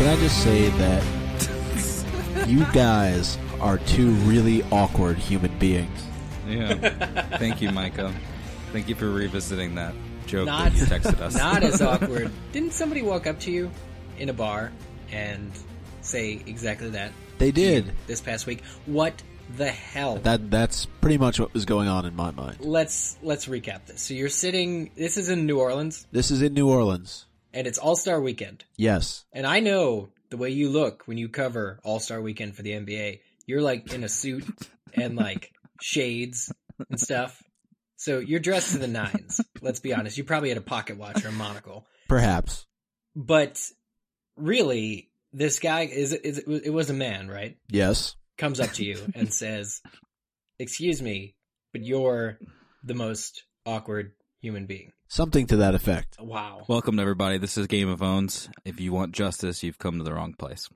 can I just say that you guys are two really awkward human beings. Yeah. Thank you, Micah. Thank you for revisiting that joke Not- that you texted us. Not as awkward. Didn't somebody walk up to you in a bar and say exactly that They did. this past week? What the hell? That that's pretty much what was going on in my mind. let's let's recap this. So you're sitting. This is in New Orleans, This is in New Orleans. And it's All Star Weekend. Yes. And I know the way you look when you cover All Star Weekend for the NBA. You're like in a suit and like shades and stuff. So you're dressed to the nines. Let's be honest. You probably had a pocket watch or a monocle. Perhaps. But really, this guy is, is it was a man, right? Yes. Comes up to you and says, "Excuse me, but you're the most awkward human being." Something to that effect. Wow. Welcome, everybody. This is Game of Phones. If you want justice, you've come to the wrong place.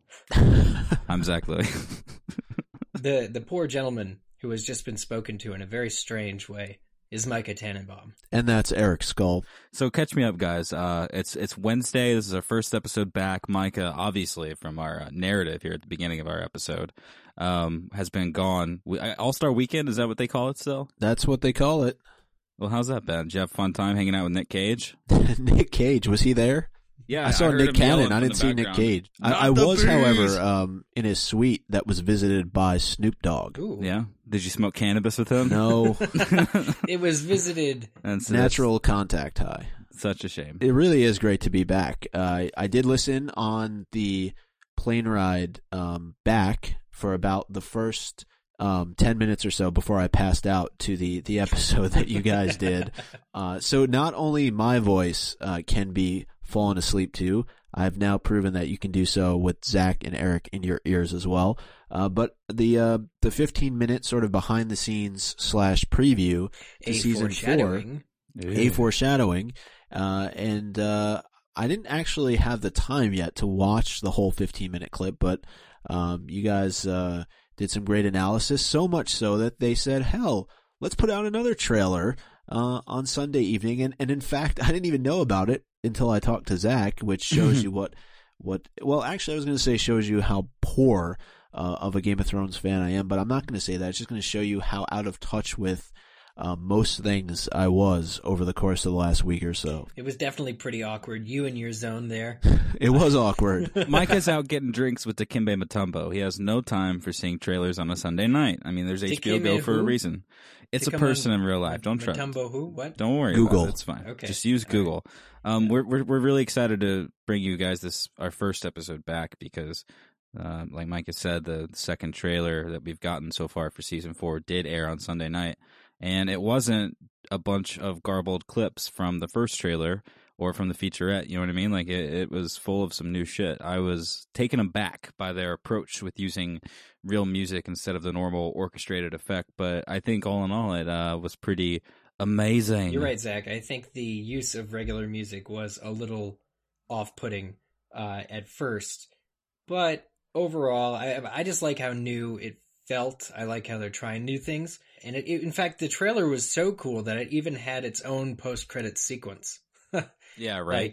I'm Zach Louie. the the poor gentleman who has just been spoken to in a very strange way is Micah Tannenbaum. And that's Eric Skull. so catch me up, guys. Uh, it's it's Wednesday. This is our first episode back. Micah, obviously from our uh, narrative here at the beginning of our episode, um, has been gone. All Star Weekend is that what they call it still? That's what they call it. Well, how's that been? Did you have a fun time hanging out with Nick Cage? Nick Cage, was he there? Yeah, I saw heard Nick Cannon. I didn't the see Nick. Cage. I, Not I the was, bees! however, um, in his suite that was visited by Snoop Dogg. Ooh. Yeah. Did you smoke cannabis with him? No It was visited That's, natural contact high. such a shame. It really is great to be back. Uh, I did listen on the plane ride um, back for about the first um, 10 minutes or so before I passed out to the, the episode that you guys did. Uh, so not only my voice uh, can be fallen asleep to, I've now proven that you can do so with Zach and Eric in your ears as well. Uh, but the uh, the 15 minute sort of behind the scenes slash preview to a season four foreshadowing. a foreshadowing, uh, and uh, I didn't actually have the time yet to watch the whole 15 minute clip, but um, you guys uh, did some great analysis, so much so that they said, "Hell, let's put out another trailer uh, on Sunday evening." And, and in fact, I didn't even know about it until I talked to Zach, which shows you what what. Well, actually, I was going to say shows you how poor. Uh, of a Game of Thrones fan I am, but I'm not going to say that. It's just going to show you how out of touch with uh, most things I was over the course of the last week or so. It was definitely pretty awkward. You and your zone there. It was awkward. Micah's out getting drinks with Dikembe Mutombo. He has no time for seeing trailers on a Sunday night. I mean, there's HBO Go Dikembe for a reason. It's a person in real life. Don't try. Matumbo who? What? Don't worry. Google. About it. It's fine. Okay. Just use All right. Google. Um, we're, we're we're really excited to bring you guys this our first episode back because, uh, like Micah said, the second trailer that we've gotten so far for season four did air on Sunday night, and it wasn't a bunch of garbled clips from the first trailer or from the featurette. You know what I mean? Like it, it was full of some new shit. I was taken aback by their approach with using real music instead of the normal orchestrated effect. But I think all in all, it uh, was pretty amazing. You're right, Zach. I think the use of regular music was a little off-putting uh, at first, but overall, I I just like how new it felt. I like how they're trying new things, and it, it- in fact, the trailer was so cool that it even had its own post-credit sequence. Yeah, right.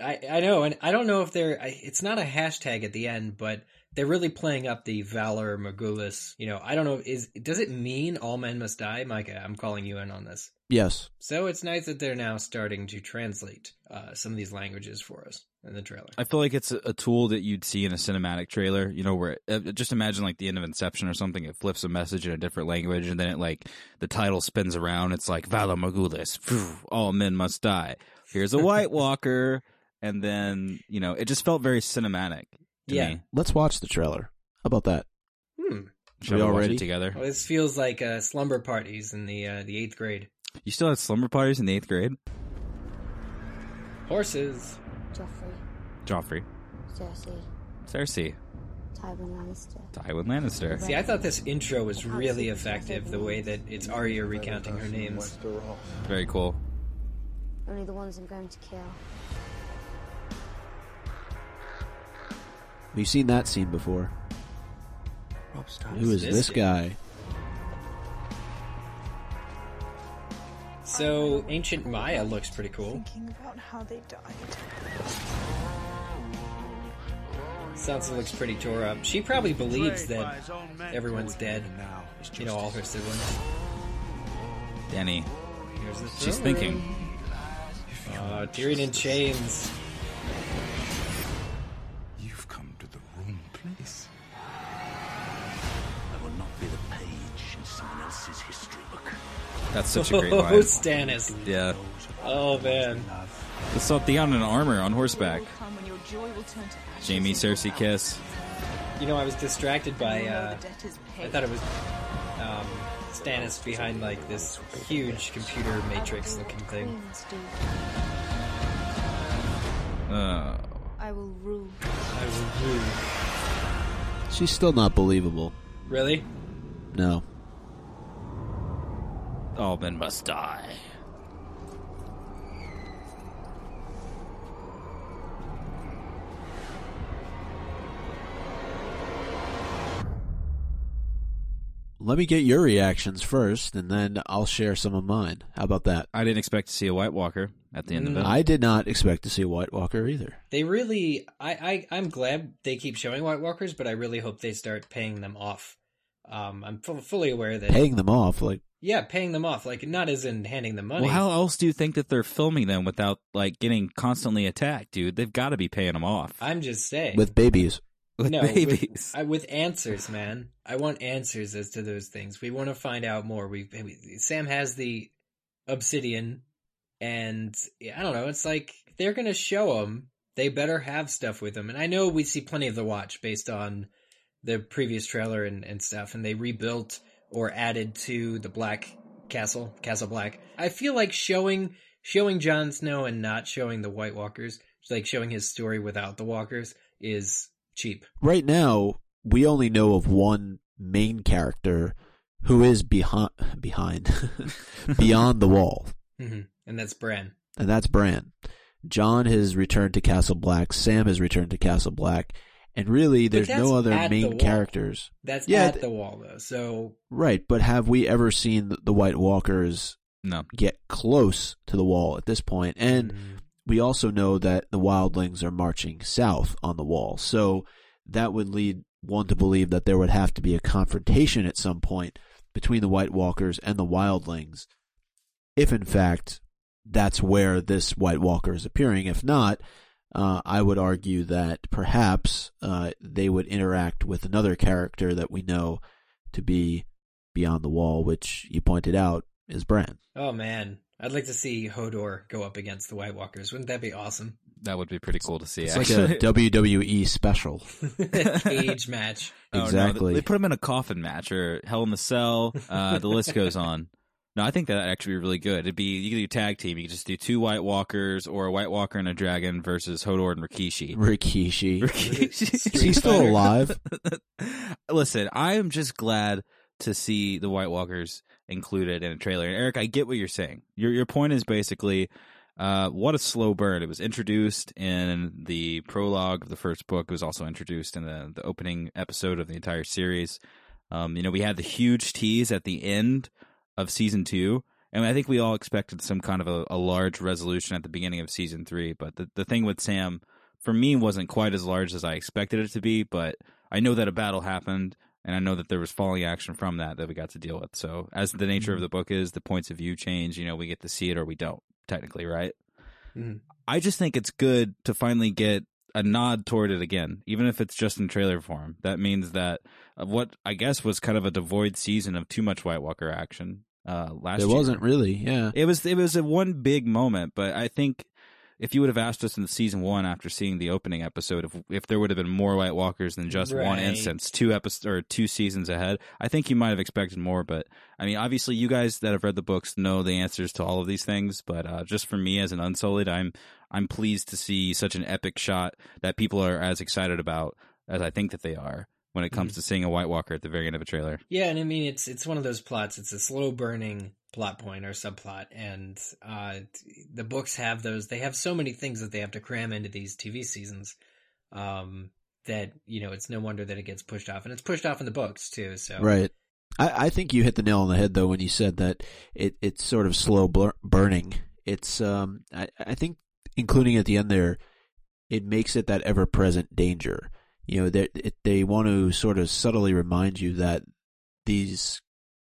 Like, I I know, and I don't know if they're. I, it's not a hashtag at the end, but they're really playing up the Valar Morghulis. You know, I don't know. Is does it mean all men must die, Micah? I'm calling you in on this. yes. So it's nice that they're now starting to translate uh, some of these languages for us in the trailer. I feel like it's a, a tool that you'd see in a cinematic trailer, you know, where uh, just imagine like the end of Inception or something. It flips a message in a different language, and then it like the title spins around. It's like Valar Morghulis, phew, all men must die. Here's a White Walker, and then you know, it just felt very cinematic to Yeah. me. Let's watch the trailer. How about that? Hmm. Should We we all watch it together? Well, this feels like uh, slumber parties in the uh, the eighth grade. You still had slumber parties in the eighth grade, Horses. Joffrey, Joffrey, Cersei, Cersei, Tywin Lannister. Tywin Lannister. See, I thought this intro was really effective. The way that it's Arya recounting her names. Very cool. Only the ones I'm going to kill. We've seen that scene before. Oh, Who is this this guy? So ancient Maya looks pretty cool. Thinking about how they died. Sansa looks pretty tore up. She probably believes that everyone's dead. You know, all her siblings. Dany, Here's the she's thinking. room. Uh, Tyrion in chains. You've come to the wrong place. I will not be the page in someone else's history book. That's such a great Oh, line. Stannis. Yeah. Oh man. Let's saw Theon in armor on horseback. Will come when your joy will turn to ashes Jaime, Cersei kiss. You know, I was distracted by. Uh, the debt is I thought it was um, Stannis behind like this huge computer matrix looking thing. Queens. Uh, I will rule. I will rule. She's still not believable. Really? No. all men must die. Let me get your reactions first, and then I'll share some of mine. How about that? I didn't expect to see a White Walker at the end of it. I did not expect to see a White Walker either. They really. I, I I'm glad they keep showing White Walkers, but I really hope they start paying them off. Um, I'm fu- fully aware that. Paying them off, like Yeah, paying them off, like not as in handing them money. Well, how else do you think that they're filming them without like getting constantly attacked, dude? They've got to be paying them off I'm just saying. with babies. With no, babies. With, I, with answers, man. I want answers as to those things. We want to find out more. We, we Sam has the obsidian, and I don't know. It's like they're gonna show him. They better have stuff with them. And I know we see plenty of the watch based on the previous trailer and, and stuff, and they rebuilt or added to the Black Castle, Castle Black. I feel like showing showing Jon Snow and not showing the White Walkers, like showing his story without the Walkers, is cheap. Right now, we only know of one main character who is behind, behind, beyond the wall, hmm And that's Bran. and that's Bran. Jon has returned to Castle Black. Sam has returned to Castle Black, and really, there's no other main characters. That's Yeah, at th- the wall though. So Right, but have we ever seen the- the White Walkers no, get close to the wall at this point? And mm, we also know that the wildlings are marching south on the wall. So that would lead one to believe that there would have to be a confrontation at some point between the White Walkers and the wildlings, if in fact that's where this White Walker is appearing. If not, uh, I would argue that perhaps uh, they would interact with another character that we know to be beyond the wall, which you pointed out is Bran. oh man, I'd like to see Hodor go up against the White Walkers. Wouldn't that be awesome? that would be pretty cool to see. It's actually. like a WWE special. Cage match. Oh, no, Exactly. they put him in a coffin match or Hell in the Cell. Uh, the list goes on. No, I think that would actually be really good. It'd be you could do a tag team. You could just do two White Walkers or a White Walker and a dragon versus Hodor and Rikishi. Rikishi. Rikishi. Is he still alive? Listen, I am just glad to see the White Walkers included in a trailer. And Eric, I get what you're saying. Your your point is basically, uh, what a slow burn. It was introduced in the prologue of the first book. It was also introduced in the the opening episode of the entire series. Um, you know, we had the huge tease at the end of season two. And I think we all expected some kind of a, a large resolution at the beginning of season three. But the, the thing with Sam, for me, wasn't quite as large as I expected it to be. But I know that a battle happened, and I know that there was falling action from that that we got to deal with. So, as the nature of the book is, the points of view change. You know, we get to see it or we don't, technically, right? Mhm. I just think it's good to finally get a nod toward it again, even if it's just in trailer form. That means that uh, what I guess was kind of a devoid season of too much White Walker action uh, last It wasn't really, yeah. It was it was a one big moment, but I think if you would have asked us in season one after seeing the opening episode, if if there would have been more White Walkers than just one instance, two episodes or two seasons ahead, I think you might have expected more. But I mean, obviously, you guys that have read the books know the answers to all of these things. But uh, just for me as an unsullied, I'm I'm pleased to see such an epic shot that people are as excited about as I think that they are when it comes to seeing a White Walker at the very end of a trailer. Yeah, and I mean it's it's one of those plots. It's a slow burning plot point or subplot, and uh, the books have those. They have so many things that they have to cram into these TV seasons. Um, that you know, it's no wonder that it gets pushed off, and it's pushed off in the books too. So Right. I, I think you hit the nail on the head though when you said that it, it's sort of slow blur- burning. It's um I, I think including at the end there, it makes it that ever present danger. you know, they they want to sort of subtly remind you that these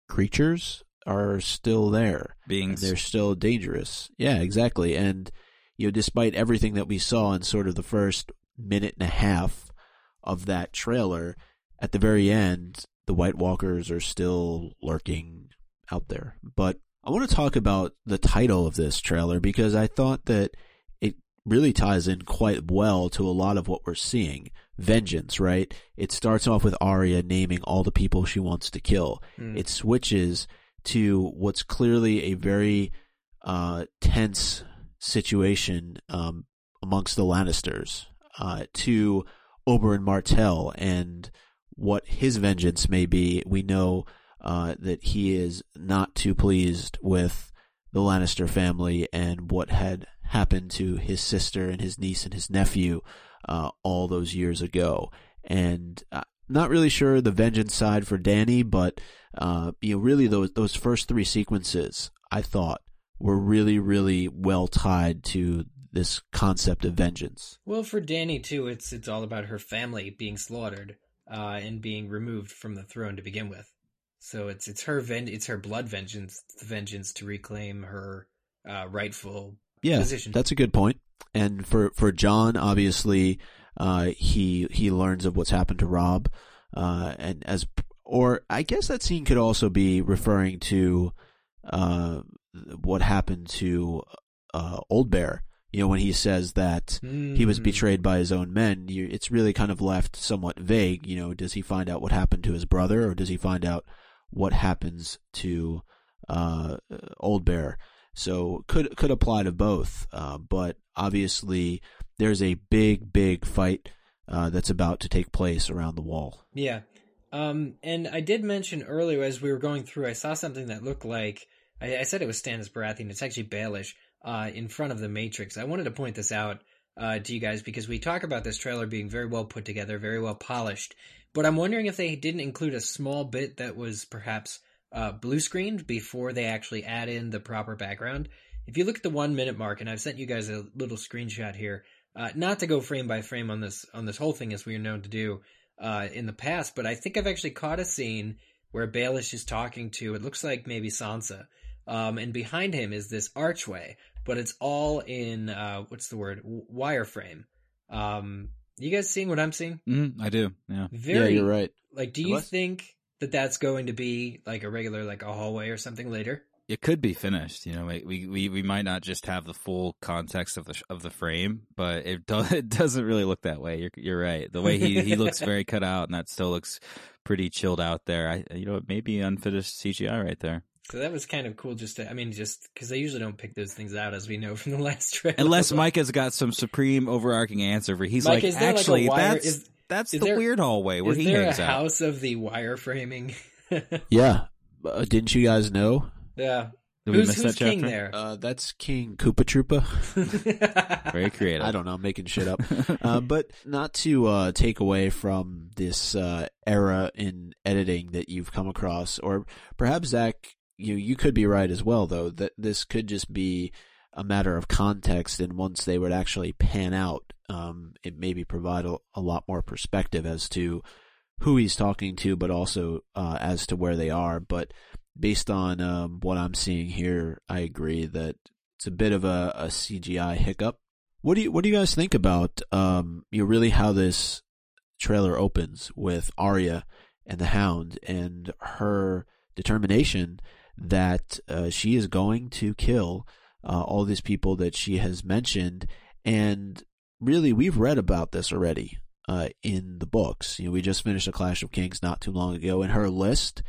creatures are still there. Beings. they're still dangerous. Yeah, exactly. And you know, despite everything that we saw in sort of the first minute and a half of that trailer, at the very end, the White Walkers are still lurking out there. But I want to talk about the title of this trailer because I thought that it really ties in quite well to a lot of what we're seeing. Vengeance, right? It starts off with Arya naming all the people she wants to kill. Mm. It switches to what's clearly a very uh, tense situation um, amongst the Lannisters uh, to Oberyn Martell and what his vengeance may be. We know uh, that he is not too pleased with the Lannister family and what had happened to his sister and his niece and his nephew uh, all those years ago. And uh, not really sure the vengeance side for Dany, but uh, you know, really those those first three sequences I thought were really, really well tied to this concept of vengeance. Well, for Dany too, it's it's all about her family being slaughtered uh, and being removed from the throne to begin with. So it's it's her ven- it's her blood vengeance, the vengeance to reclaim her uh, rightful Yeah, position. that's a good point. And for for Jon, obviously, uh, he he learns of what's happened to Robb, uh, and as or I guess that scene could also be referring to uh, what happened to uh, Old Bear. You know, when he says that he was Mm. betrayed by his own men, you, it's really kind of left somewhat vague. You know, does he find out what happened to his brother, or does he find out what happens to uh, Old Bear? So could could apply to both, uh, but obviously there's a big big fight uh, that's about to take place around the wall. Yeah. Um, and I did mention earlier as we were going through, I saw something that looked like I, I said it was Stannis Baratheon. It's actually Baelish uh, in front of the Matrix. I wanted to point this out uh, to you guys because we talk about this trailer being very well put together, very well polished. But I'm wondering if they didn't include a small bit that was perhaps uh, blue screened before they actually add in the proper background. If you look at the one minute mark, and I've sent you guys a little screenshot here, uh, not to go frame by frame on this on this whole thing as we are known to do uh, in the past, but I think I've actually caught a scene where Baelish is talking to it looks like maybe Sansa, um, and behind him is this archway, but it's all in uh, what's the word W- wireframe. Um, you guys seeing what I'm seeing? Mhm, I do. Yeah. Very yeah, you're right. like, do you think that that's going to be like a regular like a hallway or something later? It could be finished. You know, we we we might not just have the full context of the of the frame, but it do, it doesn't really look that way. You're you're right. The way he he looks very cut out, and that still looks pretty chilled out there. I you know it may be unfinished CGI right there. So that was kind of cool. Just to, I mean, just because they usually don't pick those things out, as we know from the last trailer. Unless Mike has got some supreme overarching answer where he's Mike, like, is there like actually, wire- that's is- that's is the there- weird hallway where is he there hangs a out. house of the wireframing? Yeah, uh, didn't you guys know? Yeah. Did we who's miss who's that king chapter? there? Uh, that's King Koopa Troopa. Very creative. I don't know, I'm making shit up. uh, but not to uh, take away from this uh, era in editing that you've come across, or perhaps Zach, you you could be right as well, though that this could just be a matter of context, and once they would actually pan out, um, it maybe provide a, a lot more perspective as to who he's talking to, but also uh, as to where they are. But based on um, what I'm seeing here, I agree that it's a bit of a, a CGI hiccup. What do you What do you guys think about um, you know, really how this trailer opens with Arya and the Hound and her determination that uh, she is going to kill uh, all these people that she has mentioned, and really we've read about this already uh, in the books. You know, we just finished a Clash of Kings not too long ago, and her list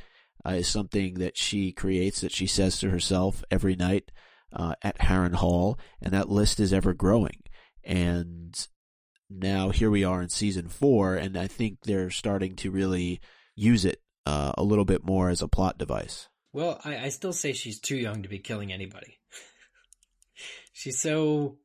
uh, is something that she creates that she says to herself every night uh, at Harrenhal, and that list is ever growing. And now here we are in season four, and I think they're starting to really use it uh, a little bit more as a plot device. Well, I, I still say she's too young to be killing anybody. she's so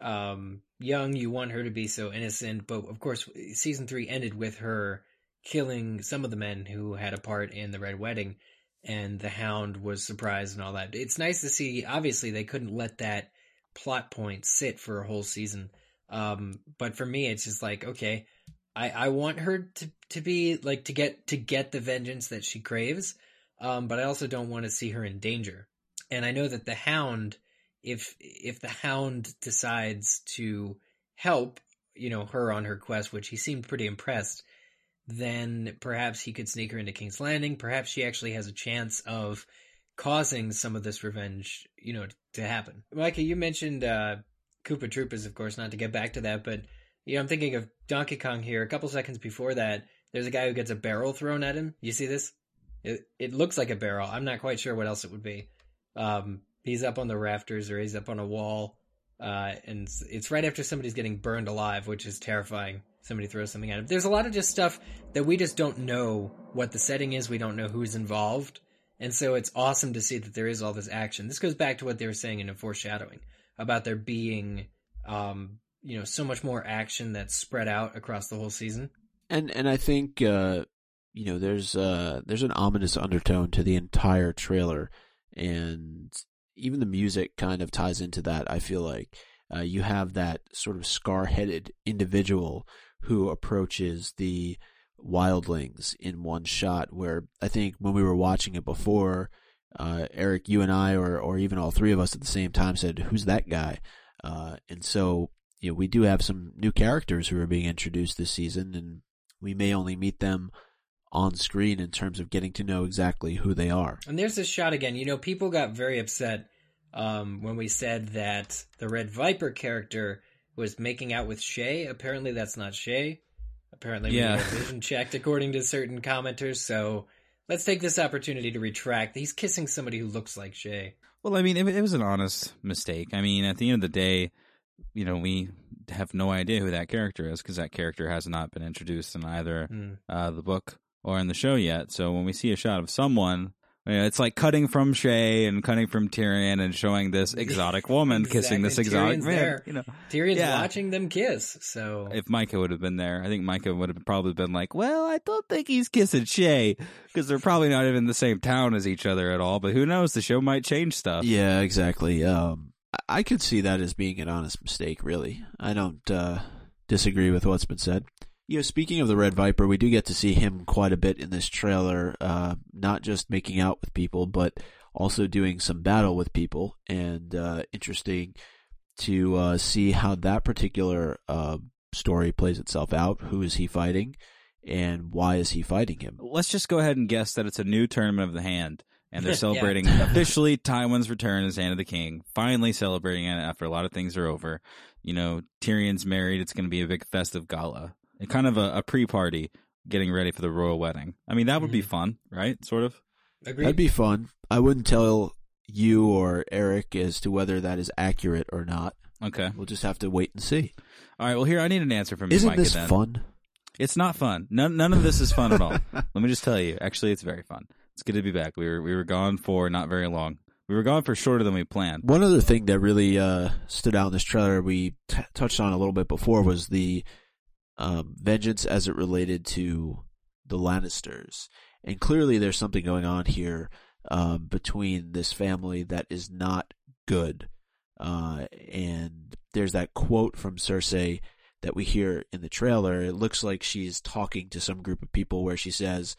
um, young. You want her to be so innocent, but of course, season three ended with her killing some of the men who had a part in the Red Wedding, and the Hound was surprised and all that. It's nice to see. Obviously, they couldn't let that plot point sit for a whole season. Um, but for me, it's just like, okay, I I want her to to be like to get to get the vengeance that she craves, um, but I also don't want to see her in danger. And I know that the Hound, if if the Hound decides to help, you know, her on her quest, which he seemed pretty impressed, then perhaps he could sneak her into King's Landing. Perhaps she actually has a chance of causing some of this revenge, you know, to happen. Micah, you mentioned uh, Koopa Troopas, of course, not to get back to that, but you know, I'm thinking of Donkey Kong here. A couple seconds before that, there's a guy who gets a barrel thrown at him. You see this? It, it looks like a barrel. I'm not quite sure what else it would be. Um, he's up on the rafters or he's up on a wall, uh, and it's, it's right after somebody's getting burned alive, which is terrifying. Somebody throws something at him. There's a lot of just stuff that we just don't know what the setting is. We don't know who's involved. And so it's awesome to see that there is all this action. This goes back to what they were saying in foreshadowing about there being, um, you know, so much more action that's spread out across the whole season. And and I think uh, you know there's uh, there's an ominous undertone to the entire trailer, and even the music kind of ties into that. I feel like uh, you have that sort of scar-headed individual who approaches the wildlings in one shot. Where I think when we were watching it before, uh, Eric, you and I, or or even all three of us at the same time said, "Who's that guy?" Uh, and so you know we do have some new characters who are being introduced this season, and we may only meet them on screen in terms of getting to know exactly who they are. And there's this shot again. You know, people got very upset um, when we said that the Red Viper character was making out with Shae. Apparently, that's not Shae. Apparently, Yeah. vision checked according to certain commenters. So let's take this opportunity to retract. He's kissing somebody who looks like Shae. Well, I mean, it, it was an honest mistake. I mean, at the end of the day, you know, we have no idea who that character is because that character has not been introduced in either Hmm. uh, the book or in the show yet. So when we see a shot of someone, you know, it's like cutting from Shae and cutting from Tyrion and showing this exotic woman kissing this exotic Tyrion's man. there. You know, Tyrion's Yeah. watching them kiss. So if Micah would have been there, I think Micah would have probably been like, "Well, I don't think he's kissing Shae because they're probably not even in the same town as each other at all." But who knows? The show might change stuff. Yeah, exactly. Um, I- I could see that as being an honest mistake. Really, I don't uh, disagree with what's been said. You know, speaking of the Red Viper, we do get to see him quite a bit in this trailer. Uh, not just making out with people, but also doing some battle with people, and uh, interesting to uh, see how that particular uh, story plays itself out. Who is he fighting, and why is he fighting him? Let's just go ahead and guess that it's a new tournament of the hand, and they're Yeah. celebrating officially Tywin's return as Hand of the King. Finally celebrating it after a lot of things are over. You know, Tyrion's married. It's going to be a big festive gala, and kind of a, a pre-party, getting ready for the royal wedding. I mean, that would be fun, right? Sort of. agreed. That'd be fun. I wouldn't tell you or Eric as to whether that is accurate or not. Okay. We'll just have to wait and see. All right. Well, here I need an answer from you, Isn't Micah. this then. fun? It's not fun. None none of this is fun at all. Let me just tell you. Actually, it's very fun. It's good to be back. We were we were gone for not very long. We were gone for shorter than we planned. One other thing that really uh, stood out in this trailer we t- touched on a little bit before was the um, vengeance as it related to the Lannisters. And clearly there's something going on here um, between this family that is not good. Uh, and there's that quote from Cersei that we hear in the trailer. It looks like she's talking to some group of people where she says,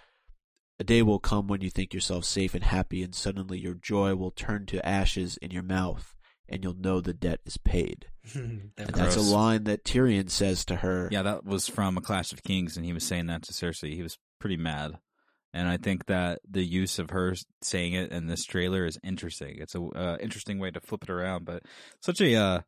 a day will come when you think yourself safe and happy, and suddenly your joy will turn to ashes in your mouth, and you'll know the debt is paid. And that's a line that Tyrion says to her. Yeah, that was from A Clash of Kings, and he was saying that to Cersei. He was pretty mad, and I think that the use of her saying it in this trailer is interesting. It's a uh, interesting way to flip it around, but such a uh,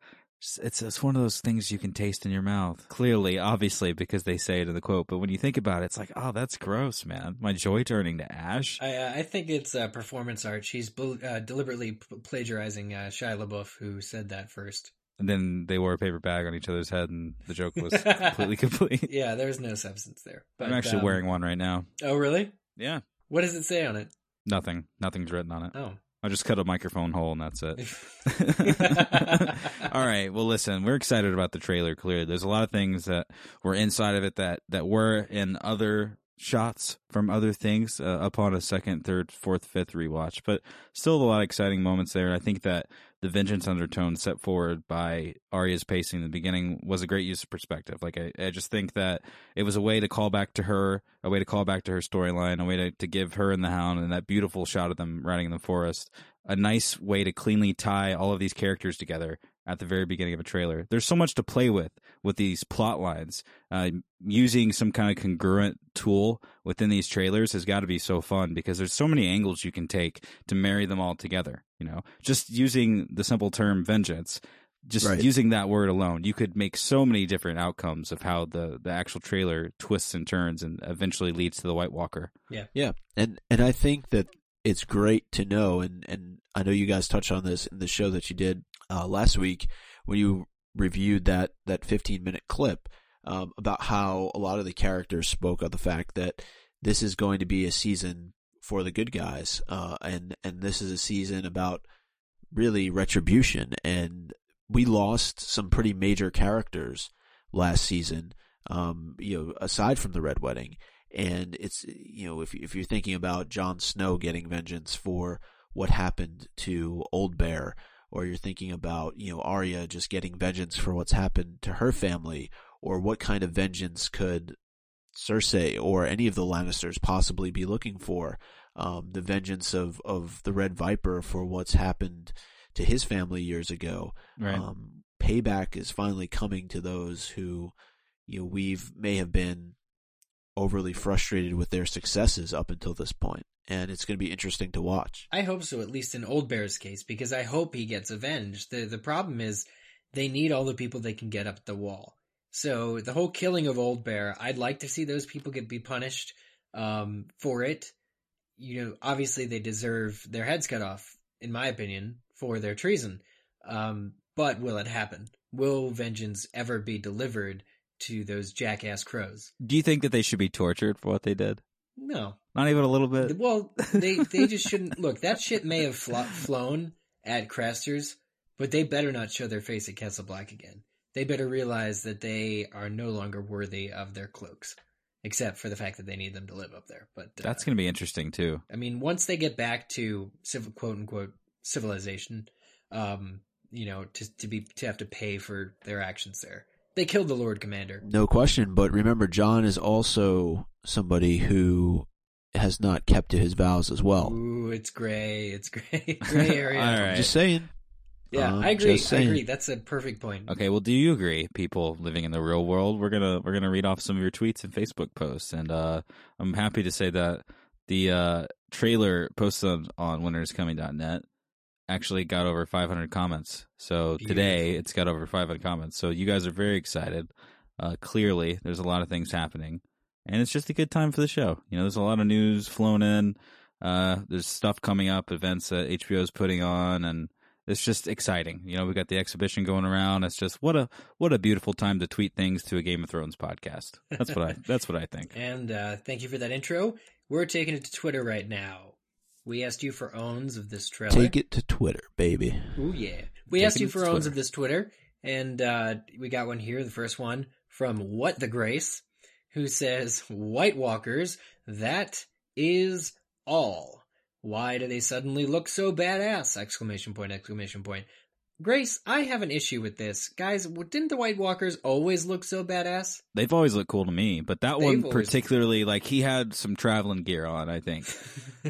it's it's one of those things you can taste in your mouth. Clearly, obviously, because they say it in the quote. But when you think about it, it's like, oh, that's gross, man. My joy turning to ash. I, uh, I think it's uh, performance art. She's bel- uh, deliberately p- plagiarizing uh, Shia LaBeouf, who said that first. And then they wore a paper bag on each other's head, and the joke was completely complete. Yeah, there's no substance there. But, I'm actually um, wearing one right now. Oh, really? Yeah, What does it say on it? nothing. Nothing's written on it. Oh. I just cut a microphone hole and that's it. All right. Well, listen, we're excited about the trailer. Clearly, there's a lot of things that were inside of it that that were in other shots from other things uh, upon a second, third, fourth, fifth rewatch, but still a lot of exciting moments there. And I think that the vengeance undertone set forward by Arya's pacing in the beginning was a great use of perspective. Like I, I just think that it was a way to call back to her, a way to call back to her storyline, a way to, to give her and the Hound and that beautiful shot of them riding in the forest, a nice way to cleanly tie all of these characters together at the very beginning of a trailer. There's so much to play with with these plot lines. Uh, using some kind of congruent tool within these trailers has got to be so fun because there's so many angles you can take to marry them all together. You know, just using the simple term vengeance, just Right. using that word alone, you could make so many different outcomes of how the the actual trailer twists and turns and eventually leads to the White Walker. Yeah, Yeah. and and I think that it's great to know, and and I know you guys touched on this in the show that you did uh, last week when you reviewed that that 15 minute clip um, about how a lot of the characters spoke of the fact that this is going to be a season for the good guys, uh, and and this is a season about really retribution, and we lost some pretty major characters last season. Um, you know, aside from the Red Wedding, and it's you know if if you're thinking about Jon Snow getting vengeance for what happened to Old Bear, or you're thinking about you know Arya just getting vengeance for what's happened to her family, or what kind of vengeance could Cersei or any of the Lannisters possibly be looking for? Um, the vengeance of of the Red Viper for what's happened to his family years ago. Right. Um, payback is finally coming to those who, you know, we've may have been overly frustrated with their successes up until this point, and it's going to be interesting to watch. I hope so, at least in Old Bear's case, because I hope he gets avenged. The the problem is they need all the people they can get up the wall. So the whole killing of Old Bear, I'd like to see those people get be punished um, for it. You know, obviously they deserve their heads cut off, in my opinion, for their treason. Um, but will it happen? Will vengeance ever be delivered to those jackass crows? Do you think that they should be tortured for what they did? No, Not even a little bit. well, they they just shouldn't look. That shit may have flo- flown at Craster's, but they better not show their face at Castle Black again. They better realize that they are no longer worthy of their cloaks, except for the fact that they need them to live up there. But uh, That's going to be interesting too. I mean, once they get back to civil, quote unquote civilization, um, you know, to to be to have to pay for their actions there. They killed the Lord Commander. No question, but remember, Jon is also somebody who has not kept to his vows as well. Ooh, it's gray. It's gray. gray area. All right. Just saying. Yeah, Uh, I agree. I agree. That's a perfect point. Okay, well, do you agree, people living in the real world? We're gonna we're gonna read off some of your tweets and Facebook posts, and uh, I'm happy to say that the uh, trailer posted on, on winteriscoming.net actually got over 500 comments. So today it's got over 500 comments. So you guys are very excited. Uh, clearly, there's a lot of things happening, and it's just a good time for the show. You know, there's a lot of news flown in. Uh, there's stuff coming up, events that HBO is putting on, and it's just exciting. You know, we got the exhibition going around. It's just what a what a beautiful time to tweet things to a Game of Thrones podcast. That's what I that's what I think. And uh, thank you for that intro. We're taking it to Twitter right now. We asked you for owns of this trailer. Take it to Twitter, baby. Ooh, yeah. We Taking asked you for owns of this Twitter, and uh, we got one here. The first one from What the Grace, who says, "White Walkers, that is all. Why do they suddenly look so badass?" Exclamation point! Exclamation point! Grace, I have an issue with this, guys. Didn't the White Walkers always look so badass? They've always looked cool to me, but that They've one always- particularly, like he had some traveling gear on. I think.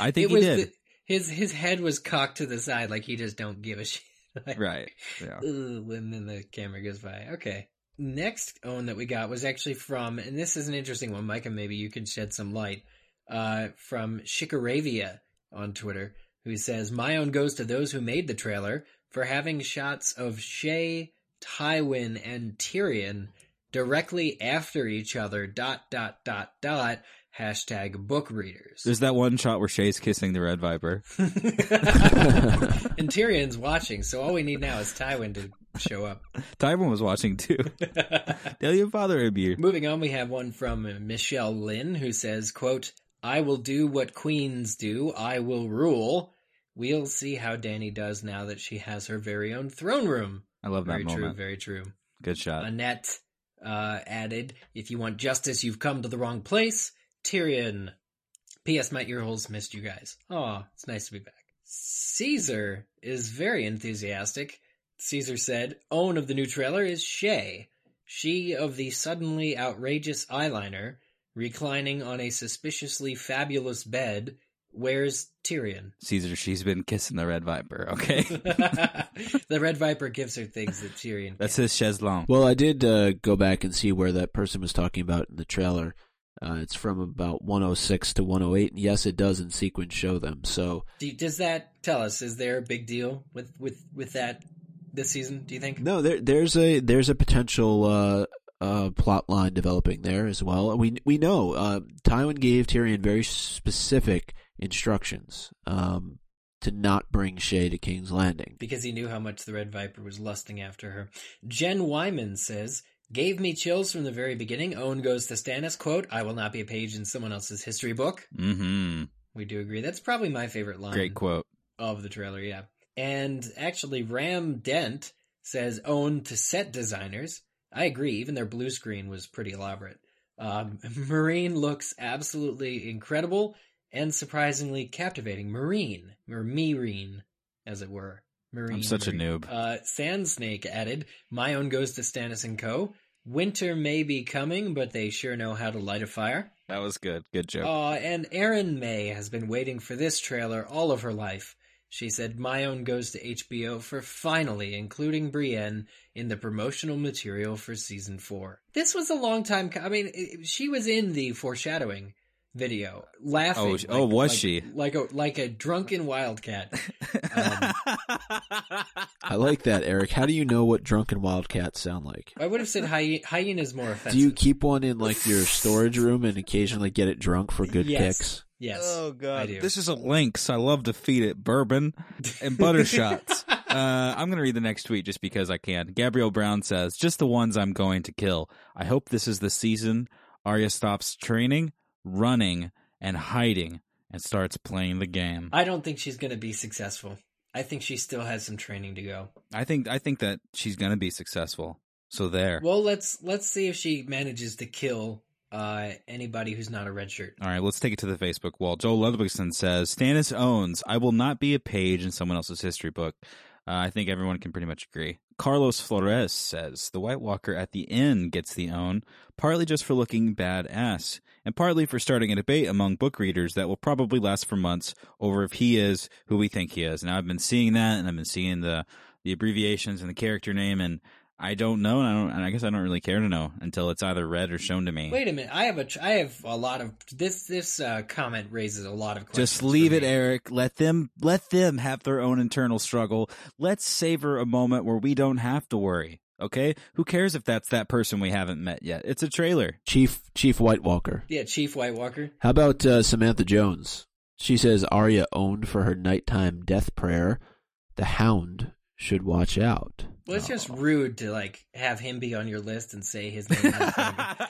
I think it he did. The, his his head was cocked to the side, like he just don't give a shit. Like, Right. Yeah. And then the camera goes by. Okay. Next own that we got was actually from, and this is an interesting one, Micah. Maybe you can shed some light. Uh, from Shikaravia on Twitter, who says, "My own goes to those who made the trailer for having shots of Shae, Tywin, and Tyrion directly after each other. Dot dot dot dot. Hashtag book readers. There's that one shot where Shae's kissing the Red Viper. and Tyrion's watching, so all we need now is Tywin to show up. Tywin was watching too. Tell your father it'd. Moving on, we have one from Michelle Lynn who says, quote, I will do what queens do. I will rule. We'll see how Dany does now that she has her very own throne room. I love that Very true, very true. Good shot. Annette uh, added, if you want justice, you've come to the wrong place. Tyrion. P.S. My earholes missed you guys. Aw, it's nice to be back. Caesar is very enthusiastic. Caesar said, Own of the new trailer is Shae. She of the suddenly outrageous eyeliner, reclining on a suspiciously fabulous bed, wears Tyrion. Caesar, she's been kissing the Red Viper. Okay, the Red Viper gives her things that Tyrion that's can't. his chaise longue. Well, I did uh, go back and see where that person was talking about in the trailer. Uh, it's from about 106 to 108, and yes, it does in sequence show them. So Do, does that tell us, is there a big deal with, with, with that this season, do you think? no, there, there's a there's a potential uh, uh, plot line developing there as well. We we know uh, Tywin gave Tyrion very specific instructions um, to not bring Shae to King's Landing. because he knew how much the Red Viper was lusting after her. Jen Wyman says, Gave me chills from the very beginning. Owen goes to Stannis, quote, I will not be a page in someone else's history book. Mm-hmm. We do agree. That's probably my favorite line Great quote. of the trailer, yeah. And actually, Ram Dent says, Own to set designers. I agree, even their blue screen was pretty elaborate. Um, Marine looks absolutely incredible and surprisingly captivating. Marine, or Meereen, as it were. Marine. I'm such a noob. Uh, Sand Snake added, My own goes to Stannis and Co. Winter may be coming, but they sure know how to light a fire. That was good. Good joke. Aw, and Erin May has been waiting for this trailer all of her life. She said, My own goes to HBO for finally including Brienne in the promotional material for season four. This was a long time. Co- I mean, it, she was in the foreshadowing video, laughing. Oh, sh- oh, was like- she? Like a like a drunken wildcat. Um, I like that, Eric. How do you know what drunken wildcats sound like? I would have said hy- hyena's more offensive. Do you keep one in like your storage room and occasionally get it drunk for good Yes. kicks? Yes. Oh god, I do. this is a lynx. I love to feed it bourbon and butter shots. Uh, I'm gonna read the next tweet just because I can. Gabrielle Brown says, "Just the ones I'm going to kill. I hope this is the season Arya stops training, running, and hiding, and starts playing the game. I don't think she's going to be successful. I think she still has some training to go. I think I think that she's gonna be successful. So there. Well, let's let's see if she manages to kill uh, anybody who's not a red shirt. All right, let's take it to the Facebook wall. Joel Ludwigson says, Stannis owns, I will not be a page in someone else's history book. Uh, I think everyone can pretty much agree. Carlos Flores says, the White Walker at the end gets the own, partly just for looking badass, and partly for starting a debate among book readers that will probably last for months over if he is who we think he is. Now, I've been seeing that, and I've been seeing the, the abbreviations and the character name, and I don't know, and I don't, and I guess I don't really care to know until it's either read or shown to me. Wait a minute, I have a tr- I have a lot of this this uh, comment raises a lot of questions. Just leave it. Eric. Let them let them have their own internal struggle. Let's savor a moment where we don't have to worry. Okay? Who cares if that's that person we haven't met yet? It's a trailer. Chief Chief White Walker. Yeah, Chief White Walker. How about uh, Samantha Jones? She says Arya owned for her nighttime death prayer. The Hound should watch out. Well, it's just rude to like have him be on your list and say his name. That's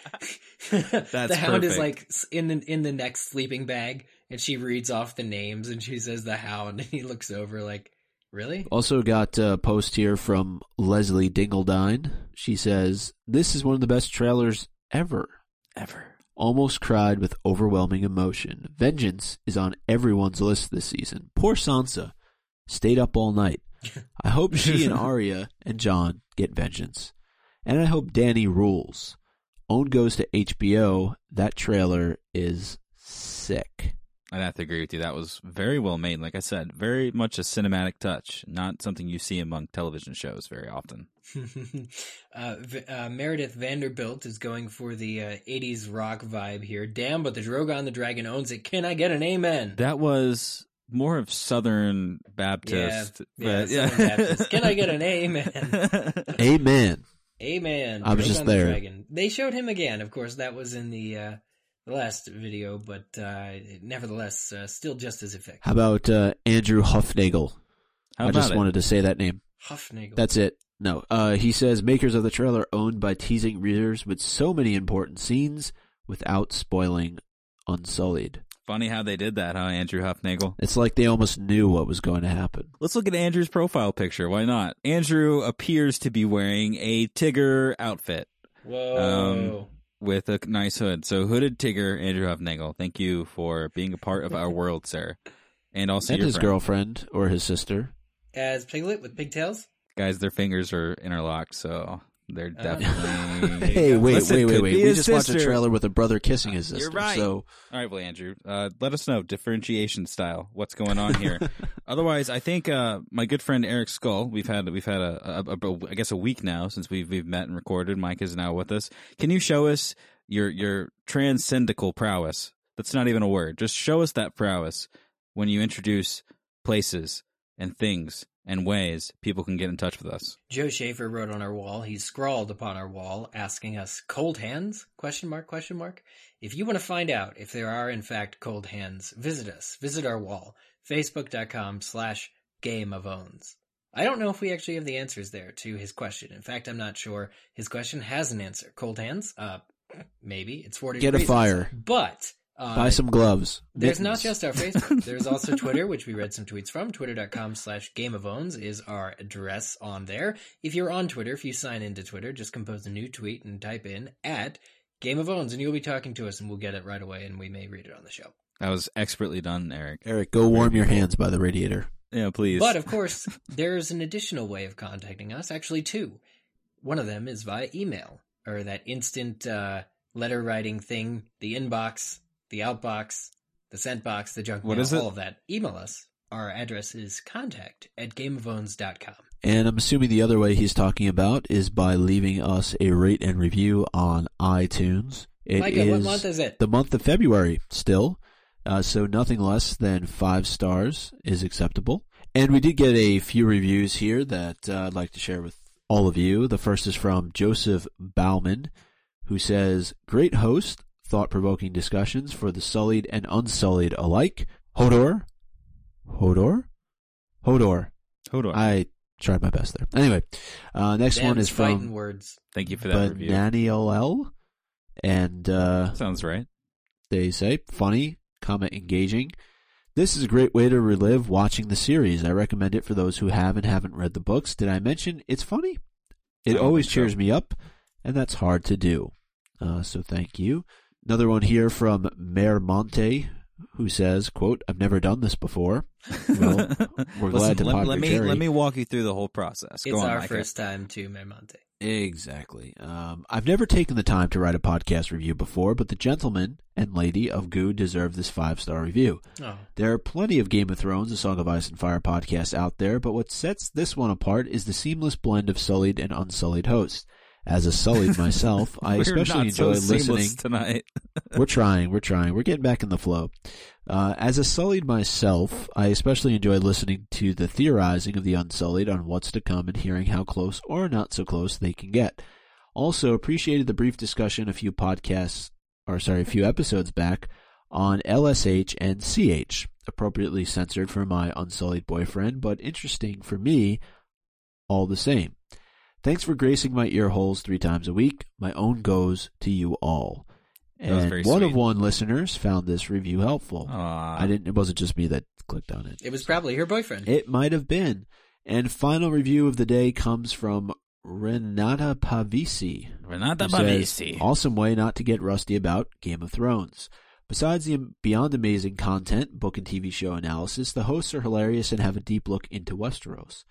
That's the Hound is like in the in the next sleeping bag, and she reads off the names, and she says the Hound, and he looks over like, really? Also got a post here from Leslie Dingledine. She says, This is one of the best trailers ever. Ever. Almost cried with overwhelming emotion. Vengeance is on everyone's list this season. Poor Sansa. Stayed up all night. I hope she and Arya and Jon get vengeance. And I hope Dany rules. Own goes to HBO. That trailer is sick. I'd have to agree with you. That was very well made. Like I said, very much a cinematic touch, not something you see among television shows very often. uh, uh, Meredith Vanderbilt is going for the uh, 80s rock vibe here. Damn, but the Drogon the Dragon owns it. Can I get an amen? That was more of Southern Baptist. yeah, but- Southern Baptist. Can I get an amen? Amen. Amen. I was Drogon just the there. Dragon. They showed him again. Of course, that was in the, uh, the last video, but uh, nevertheless, uh, still just as effective. How about uh, Andrew Huffnagel? How I just it? wanted to say that name. Huffnagel. That's it. No. Uh, he says makers of the trailer owned by teasing readers with so many important scenes without spoiling Unsullied. Funny how they did that, huh, Andrew Huffnagel? It's like they almost knew what was going to happen. Let's look at Andrew's profile picture. Why not? Andrew appears to be wearing a Tigger outfit. Whoa. Um, with a nice hood. So hooded Tigger, Andrew Huffnagel. Thank you for being a part of our world, sir. And also and your his friend. girlfriend or his sister. As Piglet with pigtails. guys. Their fingers are interlocked, so they're Uh, definitely. Hey, wait, Listen, wait, wait, could wait. We his just watched a trailer with a brother kissing his sister. You're right. So All right, well, Andrew, uh, let us know differentiation style. What's going on here? Otherwise, I think uh, my good friend Eric Skull. We've had we've had a, a, a, a I guess a week now since we've we've met and recorded. Mike is now with us. Can you show us your your transcendical prowess? That's not even a word. Just show us that prowess when you introduce places and things and ways people can get in touch with us. Joe Schaefer wrote on our wall. He scrawled upon our wall, asking us, "Cold hands?" Question mark? Question mark. If you want to find out if there are in fact cold hands, visit us. Visit our wall, facebook.com/slash Game of Owns. I don't know if we actually have the answers there to his question. In fact, I'm not sure his question has an answer. Cold hands? Uh, maybe it's forty. Get a degrees fire. but uh, buy some gloves. there's mittens. not just our Facebook. There's also Twitter, which we read some tweets from. Twitter.com slash Game of Owns is our address on there. If you're on Twitter, if you sign into Twitter, just compose a new tweet and type in at Game of Owns and you'll be talking to us and we'll get it right away and we may read it on the show. That was expertly done, Eric. Eric, go warm your hands by the radiator. Yeah, please. But of course, there's an additional way of contacting us, actually two. One of them is via email or that instant uh, letter writing thing, the inbox, the outbox, the sent box, the junk What mail, is it? all of that. Email us. Our address is contact at gameofowns.com. And I'm assuming the other way he's talking about is by leaving us a rate and review on iTunes. It Micah, what month is it? the month of February still. Uh, so nothing less than five stars is acceptable. And we did get a few reviews here that uh, I'd like to share with all of you. The first is from Joseph Bauman, who says, Great host, thought provoking discussions for the sullied and unsullied alike. Hodor? Hodor? Hodor. Hodor. I tried my best there. Anyway, uh, next one Dan's is fighting from words. Thank you for that review. Bananiol. And uh, Sounds right. they say, funny, comment engaging. This is a great way to relive watching the series. I recommend it for those who have and haven't read the books. Did I mention it's funny? It always think so. cheers me up, and that's hard to do. Uh, so thank you. Another one here from Mayor Monte, who says, "quote I've never done this before. Well, we're glad to let, pop let your me cherry. let me walk you through the whole process. It's Go on, our Micah. first time to Monte. Exactly. Um, I've never taken the time to write a podcast review before, but the gentleman and lady of Goo deserve this five star review. Oh, There are plenty of Game of Thrones, A Song of Ice and Fire podcasts out there, but what sets this one apart is the seamless blend of sullied and unsullied hosts. As a sullied myself, I especially so enjoy seamless listening. tonight. we're trying, we're trying, we're getting back in the flow. Uh, as a sullied myself, I especially enjoy listening to the theorizing of the unsullied on what's to come and hearing how close or not so close they can get. Also, appreciated the brief discussion a few podcasts, or sorry, a few episodes back on LSH and CH, appropriately censored for my unsullied boyfriend, but interesting for me all the same. Thanks for gracing my ear holes three times a week. My own goes to you all. And very one of one listeners found this review helpful. Aw. I didn't. It wasn't just me that clicked on it. it was probably her boyfriend. It might have been. And final review of the day comes from Renata Pavisi. Renata who says, Awesome way not to get rusty about Game of Thrones. Besides the beyond amazing content, book and TV show analysis, the hosts are hilarious and have a deep look into Westeros.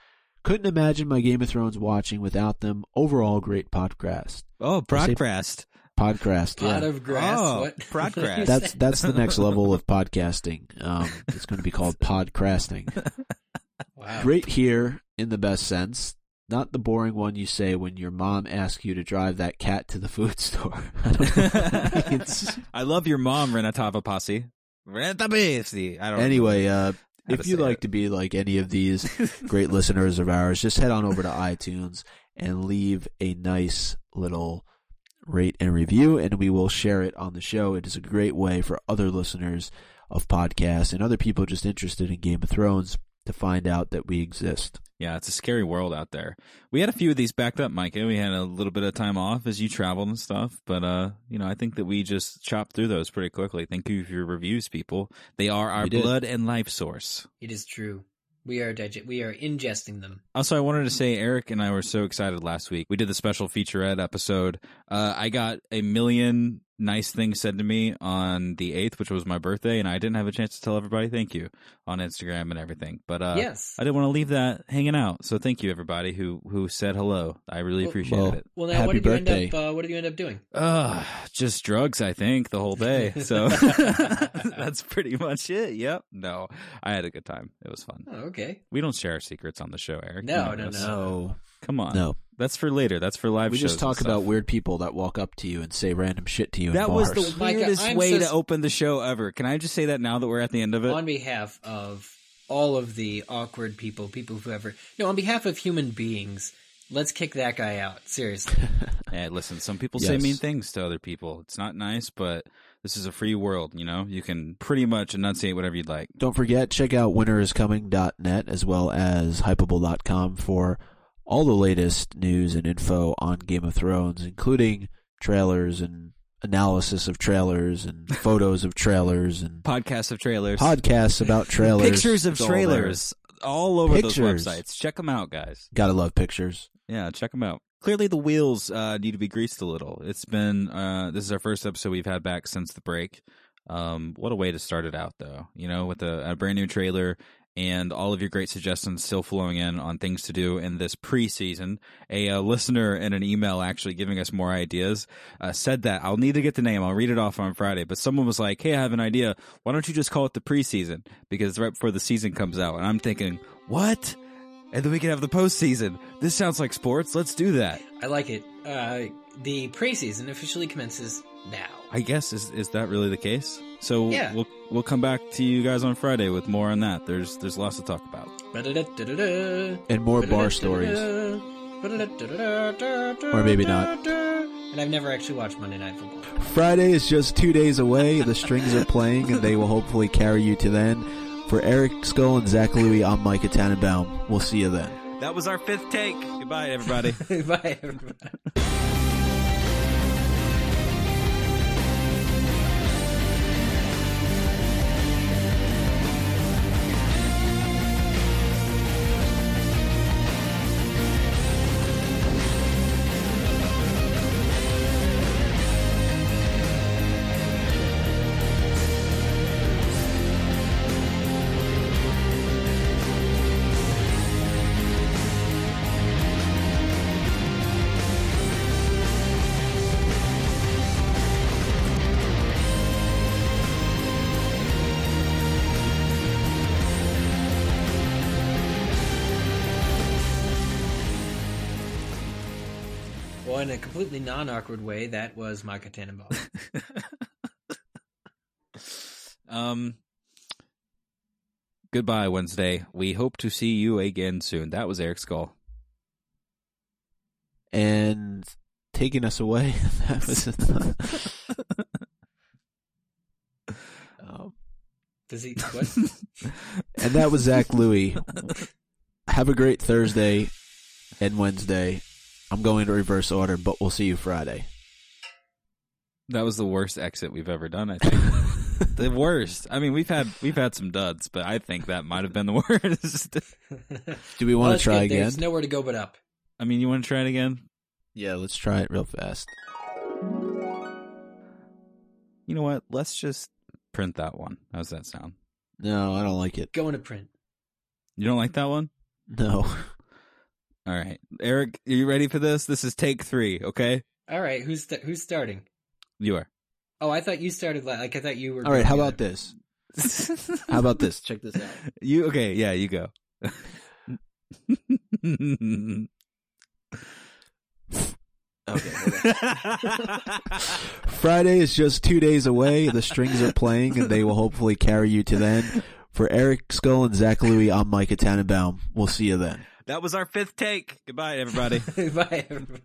Couldn't imagine my Game of Thrones watching without them. Overall, great podcast. Oh, I podcast. Podcast, Pot yeah. of grass. Oh, what? podcast. what did you That's that's the next level of podcasting. Um, it's going to be called podcasting. wow. Great here in the best sense. Not the boring one you say when your mom asks you to drive that cat to the food store. I don't know. I love your mom, Renata Pavesi. Renata Pavesi. I don't anyway, uh, how if you'd like it. to be like any of these great listeners of ours, just head on over to iTunes and leave a nice little rate and review, and we will share it on the show. It is a great way for other listeners of podcasts and other people just interested in Game of Thrones to find out that we exist. Yeah, it's a scary world out there. We had a few of these backed up, Micah. We had a little bit of time off as you traveled and stuff, but uh, you know, I think that we just chopped through those pretty quickly. Thank you for your reviews, people. They are our blood and life source. It is true. We are dig- we are ingesting them. Also, I wanted to say Eric and I were so excited last week. We did the special featurette episode. Uh, I got a million nice things said to me on the 8th, which was my birthday, and I didn't have a chance to tell everybody thank you on Instagram and everything. But uh, yes. I didn't want to leave that hanging out. So thank you, everybody who, who said hello. I really Well- appreciated well, it. Well, now Happy what did you end up? Uh, what did you end up doing? Uh, just drugs, I think, the whole day. So that's pretty much it. Yep. No, I had a good time. It was fun. Oh, okay. We don't share our secrets on the show, Eric. No, no, no. No, Come on. no. That's for later. That's for live We shows just and talk stuff. about weird people that walk up to you and say random shit to you. That in was bars. the Micah, weirdest I'm way so to open the show ever. Can I just say that now that we're at the end of it? On behalf of all of the awkward people, people who ever no, on behalf of human beings, let's kick that guy out. Seriously. Hey, listen, some people say Yes. mean things to other people. It's not nice, but this is a free world, you know? You can pretty much enunciate whatever you'd like. Don't forget, check out winteriscoming.net as well as hypable.com for all the latest news and info on Game of Thrones, including trailers and analysis of trailers and photos of trailers and Podcasts of trailers. podcasts about trailers. Pictures of It's all trailers all over Pictures. those websites. Check them out, guys. Gotta love pictures. Yeah, check them out. Clearly, the wheels uh, need to be greased a little. It's been uh, this is our first episode we've had back since the break. Um, what a way to start it out, though. You know, with a, a brand new trailer and all of your great suggestions still flowing in on things to do in this preseason. A uh, listener in an email actually giving us more ideas uh, said that I'll need to get the name. I'll read it off on Friday. But someone was like, "Hey, I have an idea. Why don't you just call it the preseason? Because it's right before the season comes out." And I'm thinking, what? And then we can have the postseason. This sounds like sports. Let's do that. I like it. Uh, the preseason officially commences now. I guess is is that really the case? So Yeah. we'll we'll come back to you guys on Friday with more on that. There's there's lots to talk about. And more bar stories. Or maybe not. And I've never actually watched Monday Night Football. Friday is just two days away. The strings are playing, and they will hopefully carry you to then. For Eric Skull and Zach Louie, I'm Micah Tannenbaum. We'll see you then. That was our fifth take. Goodbye, everybody. Bye, everybody. Well, in a completely non-awkward way, that was Micah Tannenbaum. um. Goodbye, Wednesday. We hope to see you again soon. That was Eric Skull. And taking us away, that was. um, Does he? What? and that was Zach Louie. Have a great Thursday and Wednesday. I'm going to reverse order, but we'll see you Friday. That was the worst exit we've ever done. I think the worst. I mean, we've had we've had some duds, but I think that might have been the worst. Do we want that's to try good. again? There's nowhere to go but up. I mean, you want to try it again? Yeah, let's try it real fast. You know what? Let's just print that one. How's that sound? No, I don't like it. Going to print. You don't like that one? No. All right, Eric, are you ready for this? This is take three. Okay, All right, who's st- who's starting? you are. Oh, I thought you started. la- Like I thought you were. All right, how about the this? How about this? Check this out. you okay? Yeah, you go. Okay. Friday is just two days away. The strings are playing, and they will hopefully carry you to then. For Eric Skull and Zach Louie, I'm Micah Tannenbaum. We'll see you then. That was our fifth take. Goodbye, everybody. Bye, everybody.